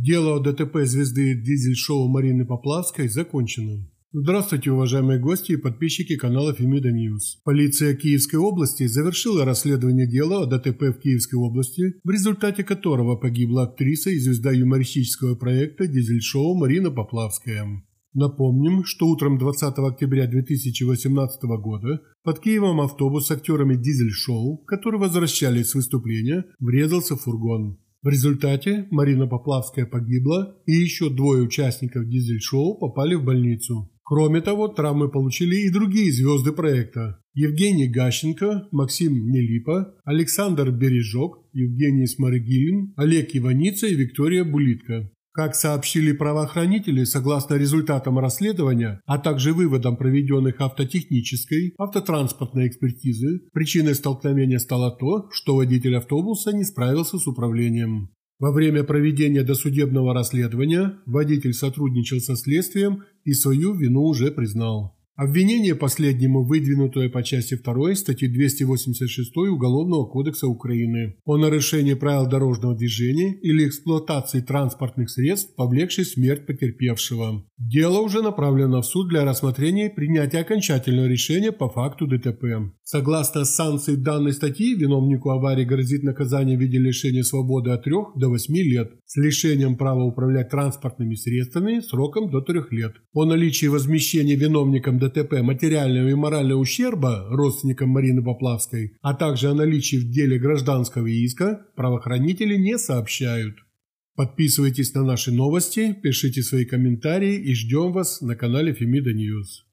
Дело о ДТП звезды дизель-шоу Марины Поплавской закончено. Здравствуйте, уважаемые гости и подписчики канала Фемида Ньюс. Полиция Киевской области завершила расследование дела о ДТП в Киевской области, в результате которого погибла актриса и звезда юмористического проекта дизель-шоу Марина Поплавская. Напомним, что утром 20 октября 2018 года под Киевом автобус с актерами дизель-шоу, которые возвращались с выступления, врезался в фургон. В результате Марина Поплавская погибла, и еще двое участников дизель-шоу попали в больницу. Кроме того, травмы получили и другие звезды проекта. Евгений Гащенко, Максим Нелипа, Александр Бережок, Евгений Сморгилин, Олег Иваница и Виктория Булитко. Как сообщили правоохранители, согласно результатам расследования, а также выводам проведенных автотехнической, автотранспортной экспертизы, причиной столкновения стало то, что водитель автобуса не справился с управлением. Во время проведения досудебного расследования водитель сотрудничал со следствием и свою вину уже признал. Обвинение последнему выдвинутое по части 2 статьи 286 Уголовного кодекса Украины о нарушении правил дорожного движения или эксплуатации транспортных средств, повлекшей смерть потерпевшего. Дело уже направлено в суд для рассмотрения и принятия окончательного решения по факту ДТП. Согласно санкции данной статьи, виновнику аварии грозит наказание в виде лишения свободы от 3 до 8 лет с лишением права управлять транспортными средствами сроком до 3 лет. О наличии возмещения виновником ДТП материального и морального ущерба родственникам Марины Поплавской, а также о наличии в деле гражданского иска правоохранители не сообщают. Подписывайтесь на наши новости, пишите свои комментарии и ждем вас на канале Фемида News.